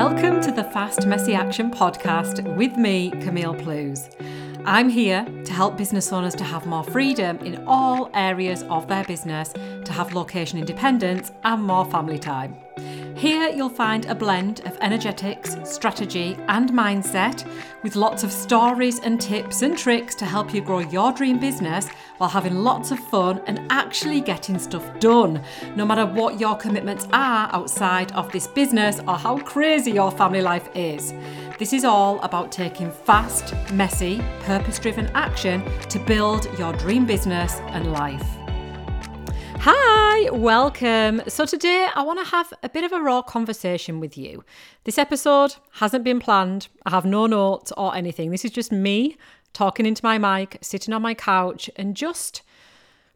Welcome to the Fast Messy Action podcast with me, Camille Plews. I'm here to help business owners to have more freedom in all areas of their business, to have location independence and more family time. Here you'll find a blend of energetics, strategy, and mindset with lots of stories and tips and tricks to help you grow your dream business while having lots of fun and actually getting stuff done, no matter what your commitments are outside of this business or how crazy your family life is. This is all about taking fast, messy, purpose driven action to build your dream business and life. Hi, welcome. So, today I want to have a bit of a raw conversation with you. This episode hasn't been planned, I have no notes or anything. This is just me talking into my mic, sitting on my couch, and just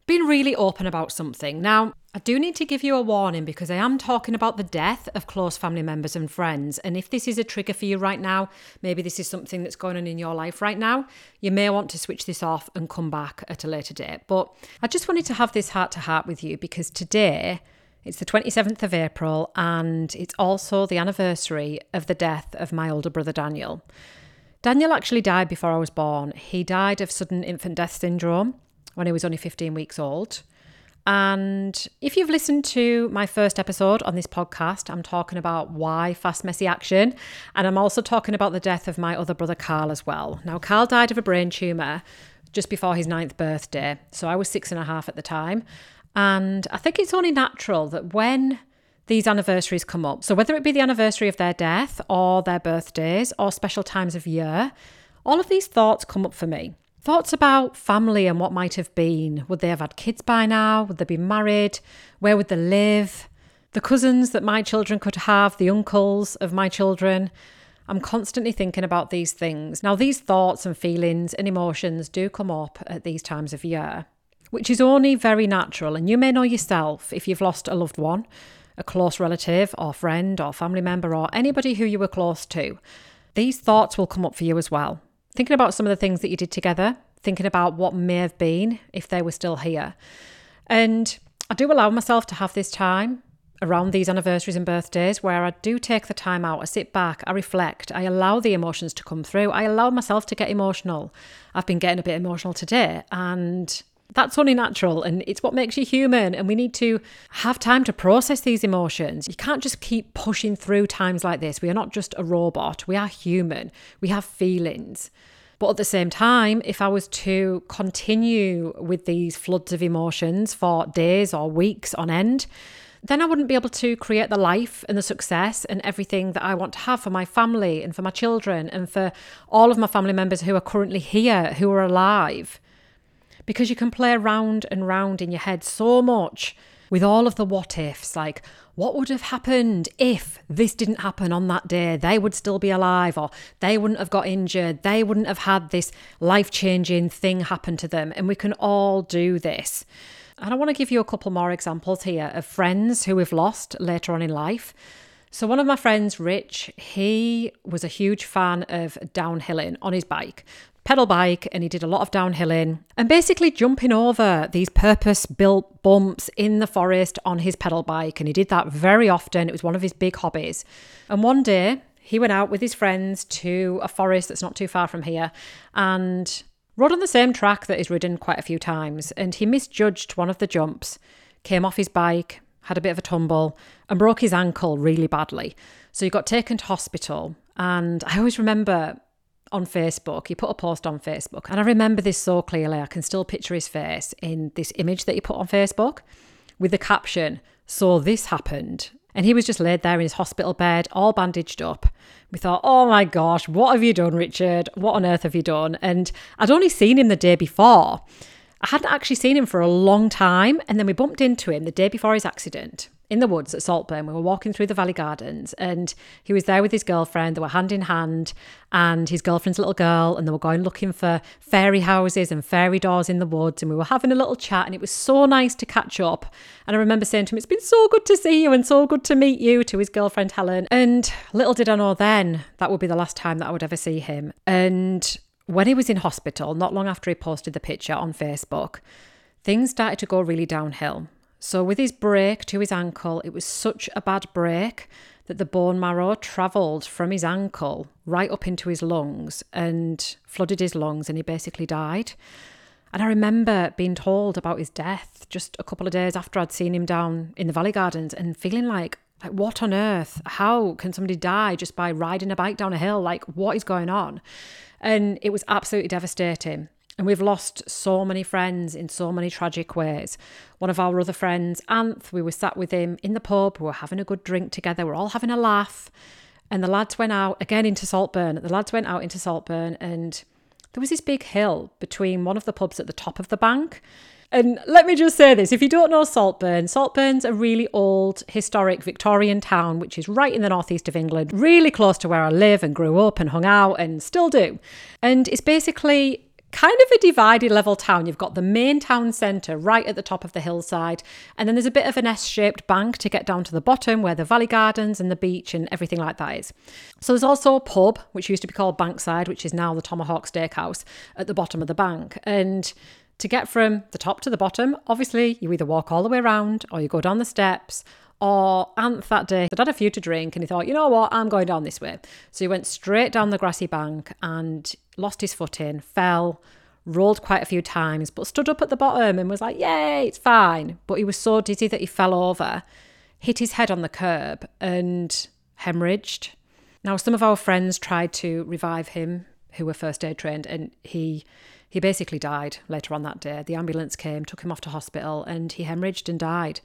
been really open about something. Now, I do need to give you a warning because I am talking about the death of close family members and friends. And if this is a trigger for you right now, maybe this is something that's going on in your life right now, you may want to switch this off and come back at a later date. But I just wanted to have this heart to heart with you because today, it's the 27th of April and it's also the anniversary of the death of my older brother Daniel. Daniel actually died before I was born. He died of sudden infant death syndrome when he was only 15 weeks old. And if you've listened to my first episode on this podcast, I'm talking about why fast, messy action. And I'm also talking about the death of my other brother, Carl, as well. Now, Carl died of a brain tumour just before his ninth birthday. So I was six and a half at the time. And I think it's only natural that when these anniversaries come up, so whether it be the anniversary of their death or their birthdays or special times of year, all of these thoughts come up for me. Thoughts about family and what might have been. Would they have had kids by now? Would they be married? Where would they live? The cousins that my children could have, the uncles of my children. I'm constantly thinking about these things. Now, these thoughts and feelings and emotions do come up at these times of year, which is only very natural. And you may know yourself if you've lost a loved one, a close relative or friend or family member or anybody who you were close to. These thoughts will come up for you as well thinking about some of the things that you did together, thinking about what may have been if they were still here. And I do allow myself to have this time around these anniversaries and birthdays where I do take the time out, I sit back, I reflect, I allow the emotions to come through, I allow myself to get emotional. I've been getting a bit emotional today and that's only natural and it's what makes you human and we need to have time to process these emotions. You can't just keep pushing through times like this. We are not just a robot. We are human. We have feelings. But at the same time if i was to continue with these floods of emotions for days or weeks on end then I wouldn't be able to create the life and the success and everything that I want to have for my family and for my children and for all of my family members who are currently here, who are alive because you can play round and round in your head so much with all of the what ifs like what would have happened if this didn't happen on that day? They would still be alive or they wouldn't have got injured. They wouldn't have had this life-changing thing happen to them. And we can all do this. And i want to give you a couple more examples here of friends who we've lost later on in life. So one of my friends, Rich, he was a huge fan of downhilling on his bike pedal bike and he did a lot of downhilling and basically jumping over these purpose built bumps in the forest on his pedal bike. And he did that very often. It was one of his big hobbies. And one day he went out with his friends to a forest that's not too far from here and rode on the same track that he's ridden quite a few times. And he misjudged one of the jumps, came off his bike, had a bit of a tumble, and broke his ankle really badly. So he got taken to hospital. And I always remember on Facebook. He put a post on Facebook. And I remember this so clearly. I can still picture his face in this image that he put on Facebook with the caption, So this happened. And he was just laid there in his hospital bed, all bandaged up. We thought, oh my gosh, what have you done, Richard? What on earth have you done? And I'd only seen him the day before. I hadn't actually seen him for a long time. And then we bumped into him the day before his accident in the woods at Saltburn. We were walking through the Valley Gardens and he was there with his girlfriend. They were hand in hand and his girlfriend's little girl. And they were going looking for fairy houses and fairy doors in the woods. And we were having a little chat and it was so nice to catch up. And I remember saying to him, It's been so good to see you and so good to meet you to his girlfriend Helen. And little did I know then that would be the last time that I would ever see him. And when he was in hospital, not long after he posted the picture on Facebook, things started to go really downhill. So, with his break to his ankle, it was such a bad break that the bone marrow travelled from his ankle right up into his lungs and flooded his lungs, and he basically died. And I remember being told about his death just a couple of days after I'd seen him down in the Valley Gardens and feeling like, like what on earth? How can somebody die just by riding a bike down a hill? Like, what is going on? And it was absolutely devastating. And we've lost so many friends in so many tragic ways. One of our other friends, Anth, we were sat with him in the pub, we were having a good drink together, we we're all having a laugh. And the lads went out again into Saltburn. The lads went out into Saltburn, and there was this big hill between one of the pubs at the top of the bank. And let me just say this if you don't know Saltburn, Saltburn's a really old, historic Victorian town, which is right in the northeast of England, really close to where I live and grew up and hung out and still do. And it's basically kind of a divided level town. You've got the main town centre right at the top of the hillside, and then there's a bit of an S shaped bank to get down to the bottom where the Valley Gardens and the beach and everything like that is. So there's also a pub, which used to be called Bankside, which is now the Tomahawk Steakhouse at the bottom of the bank. And to get from the top to the bottom, obviously, you either walk all the way around or you go down the steps or Anth that day had had a few to drink and he thought, you know what, I'm going down this way. So he went straight down the grassy bank and lost his footing, fell, rolled quite a few times, but stood up at the bottom and was like, yay, it's fine. But he was so dizzy that he fell over, hit his head on the curb and hemorrhaged. Now, some of our friends tried to revive him who were first aid trained and he he basically died later on that day. The ambulance came, took him off to hospital, and he hemorrhaged and died.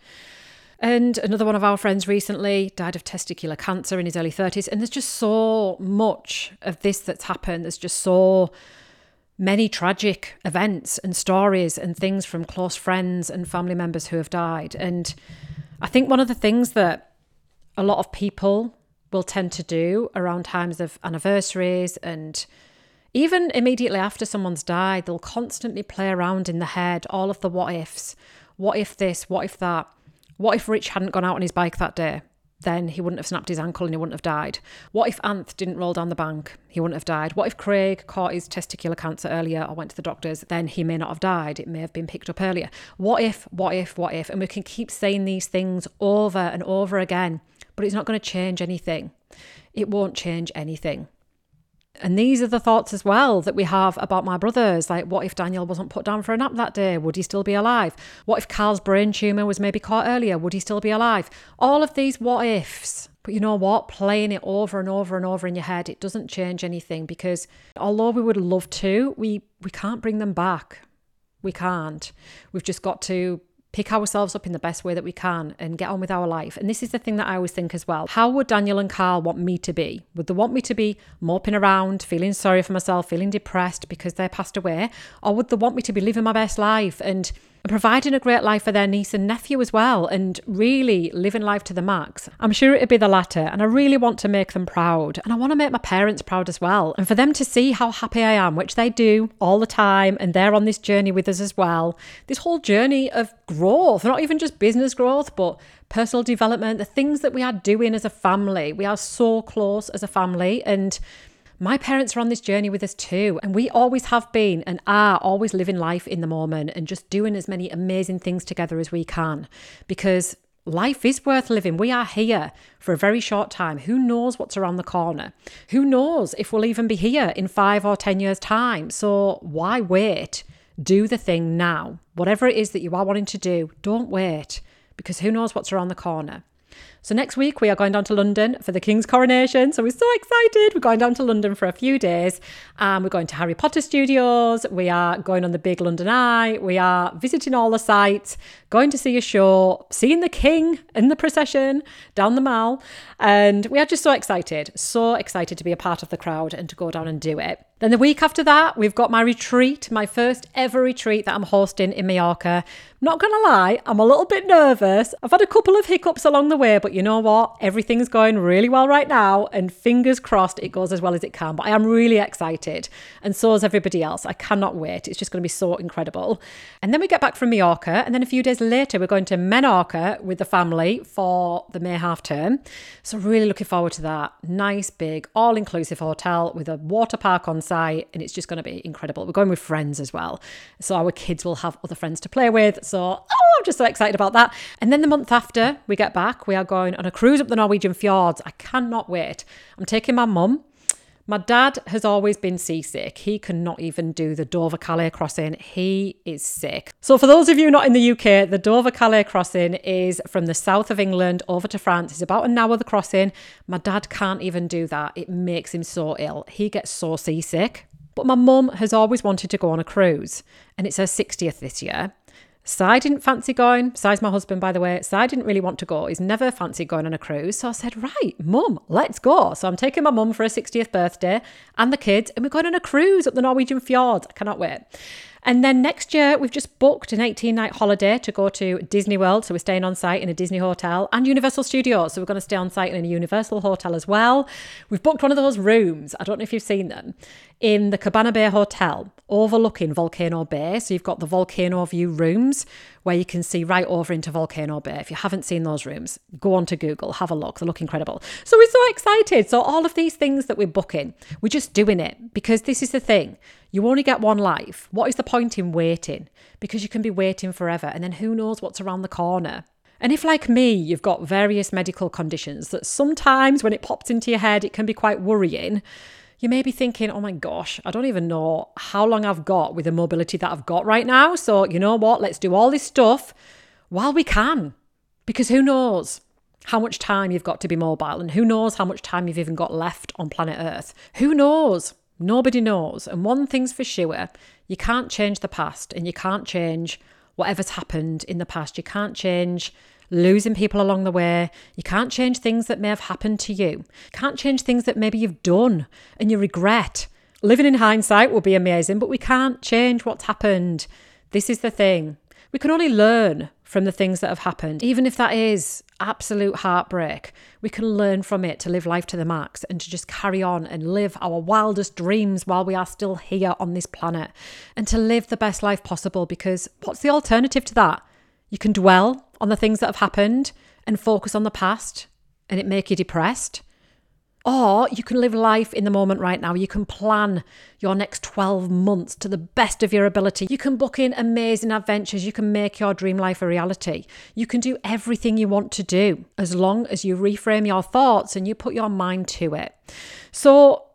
And another one of our friends recently died of testicular cancer in his early 30s. And there's just so much of this that's happened. There's just so many tragic events and stories and things from close friends and family members who have died. And I think one of the things that a lot of people will tend to do around times of anniversaries and even immediately after someone's died, they'll constantly play around in the head all of the what ifs. What if this? What if that? What if Rich hadn't gone out on his bike that day? Then he wouldn't have snapped his ankle and he wouldn't have died. What if Anth didn't roll down the bank? He wouldn't have died. What if Craig caught his testicular cancer earlier or went to the doctors? Then he may not have died. It may have been picked up earlier. What if, what if, what if? And we can keep saying these things over and over again, but it's not going to change anything. It won't change anything. And these are the thoughts as well that we have about my brothers. Like, what if Daniel wasn't put down for a nap that day? Would he still be alive? What if Carl's brain tumour was maybe caught earlier? Would he still be alive? All of these what ifs. But you know what? Playing it over and over and over in your head, it doesn't change anything because although we would love to, we, we can't bring them back. We can't. We've just got to pick ourselves up in the best way that we can and get on with our life. And this is the thing that I always think as well. How would Daniel and Carl want me to be? Would they want me to be moping around, feeling sorry for myself, feeling depressed because they passed away? Or would they want me to be living my best life and providing a great life for their niece and nephew as well and really living life to the max. I'm sure it'd be the latter, and I really want to make them proud. And I want to make my parents proud as well. And for them to see how happy I am, which they do all the time, and they're on this journey with us as well. This whole journey of growth, not even just business growth, but personal development, the things that we are doing as a family. We are so close as a family. And my parents are on this journey with us too, and we always have been and are always living life in the moment and just doing as many amazing things together as we can because life is worth living. We are here for a very short time. Who knows what's around the corner? Who knows if we'll even be here in five or 10 years' time? So why wait? Do the thing now. Whatever it is that you are wanting to do, don't wait because who knows what's around the corner. So next week we are going down to London for the King's coronation. So we're so excited. We're going down to London for a few days. Um, we're going to Harry Potter Studios. We are going on the big London Eye. We are visiting all the sights, going to see a show, seeing the King in the procession down the Mall. And we are just so excited, so excited to be a part of the crowd and to go down and do it. Then the week after that, we've got my retreat, my first ever retreat that I'm hosting in Mallorca. Not gonna lie, I'm a little bit nervous. I've had a couple of hiccups along the way, but you know what? Everything's going really well right now, and fingers crossed it goes as well as it can. But I am really excited, and so is everybody else. I cannot wait. It's just gonna be so incredible. And then we get back from Mallorca, and then a few days later, we're going to Menorca with the family for the May half term. So, really looking forward to that. Nice, big, all inclusive hotel with a water park on site, and it's just going to be incredible. We're going with friends as well. So, our kids will have other friends to play with. So, oh, I'm just so excited about that. And then the month after we get back, we are going going on a cruise up the Norwegian fjords. I cannot wait. I'm taking my mum. My dad has always been seasick. He cannot even do the Dover Calais crossing. He is sick. So, for those of you not in the UK, the Dover Calais crossing is from the south of England over to France. It's about an hour the crossing. My dad can't even do that. It makes him so ill. He gets so seasick. But my mum has always wanted to go on a cruise, and it's her 60th this year. Si didn't fancy going. Si's my husband, by the way. So I didn't really want to go. He's never fancied going on a cruise. So I said, right, mum, let's go. So I'm taking my mum for her 60th birthday and the kids, and we're going on a cruise up the Norwegian fjords. I cannot wait. And then next year, we've just booked an 18 night holiday to go to Disney World. So we're staying on site in a Disney hotel and Universal Studios. So we're going to stay on site in a Universal hotel as well. We've booked one of those rooms. I don't know if you've seen them in the Cabana Bay Hotel overlooking Volcano Bay. So you've got the volcano view rooms where you can see right over into Volcano Bay. If you haven't seen those rooms, go on to Google, have a look. They look incredible. So we're so excited. So all of these things that we're booking, we're just doing it because this is the thing. You only get one life. What is the point in waiting? Because you can be waiting forever and then who knows what's around the corner. And if, like me, you've got various medical conditions that sometimes when it pops into your head, it can be quite worrying, you may be thinking, oh my gosh, I don't even know how long I've got with the mobility that I've got right now. So, you know what? Let's do all this stuff while we can. Because who knows how much time you've got to be mobile and who knows how much time you've even got left on planet Earth. Who knows? Nobody knows. And one thing's for sure you can't change the past and you can't change whatever's happened in the past. You can't change losing people along the way. You can't change things that may have happened to you. Can't change things that maybe you've done and you regret. Living in hindsight will be amazing, but we can't change what's happened. This is the thing. We can only learn from the things that have happened, even if that is absolute heartbreak. We can learn from it to live life to the max and to just carry on and live our wildest dreams while we are still here on this planet and to live the best life possible because what's the alternative to that? You can dwell on the things that have happened and focus on the past and it make you depressed. Or you can live life in the moment right now. You can plan your next 12 months to the best of your ability. You can book in amazing adventures. You can make your dream life a reality. You can do everything you want to do as long as you reframe your thoughts and you put your mind to it. So,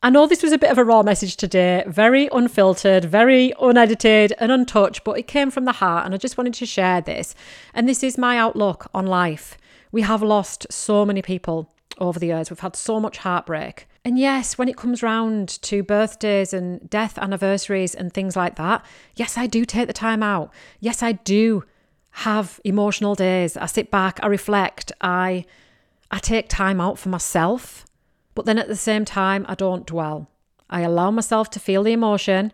I know this was a bit of a raw message today, very unfiltered, very unedited and untouched, but it came from the heart and I just wanted to share this. And this is my outlook on life. We have lost so many people over the years, we've had so much heartbreak. And yes, when it comes round to birthdays and death anniversaries and things like that, yes, I do take the time out. Yes, I do have emotional days. I sit back, I reflect, I I take time out for myself. But then at the same time, I don't dwell. I allow myself to feel the emotion,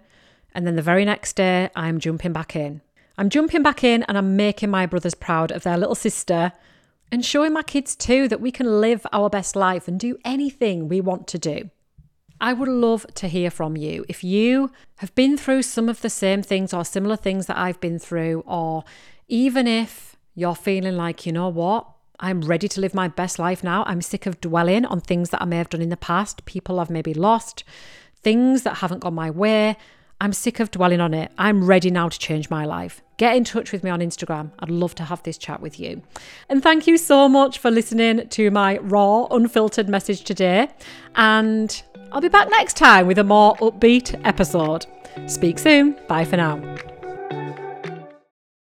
and then the very next day, I'm jumping back in. I'm jumping back in and I'm making my brothers proud of their little sister and showing my kids too that we can live our best life and do anything we want to do. I would love to hear from you. If you have been through some of the same things or similar things that I've been through, or even if you're feeling like, you know what, I'm ready to live my best life now. I'm sick of dwelling on things that I may have done in the past, people I've maybe lost, things that haven't gone my way. I'm sick of dwelling on it. I'm ready now to change my life. Get in touch with me on Instagram. I'd love to have this chat with you. And thank you so much for listening to my raw, unfiltered message today. And I'll be back next time with a more upbeat episode. Speak soon. Bye for now.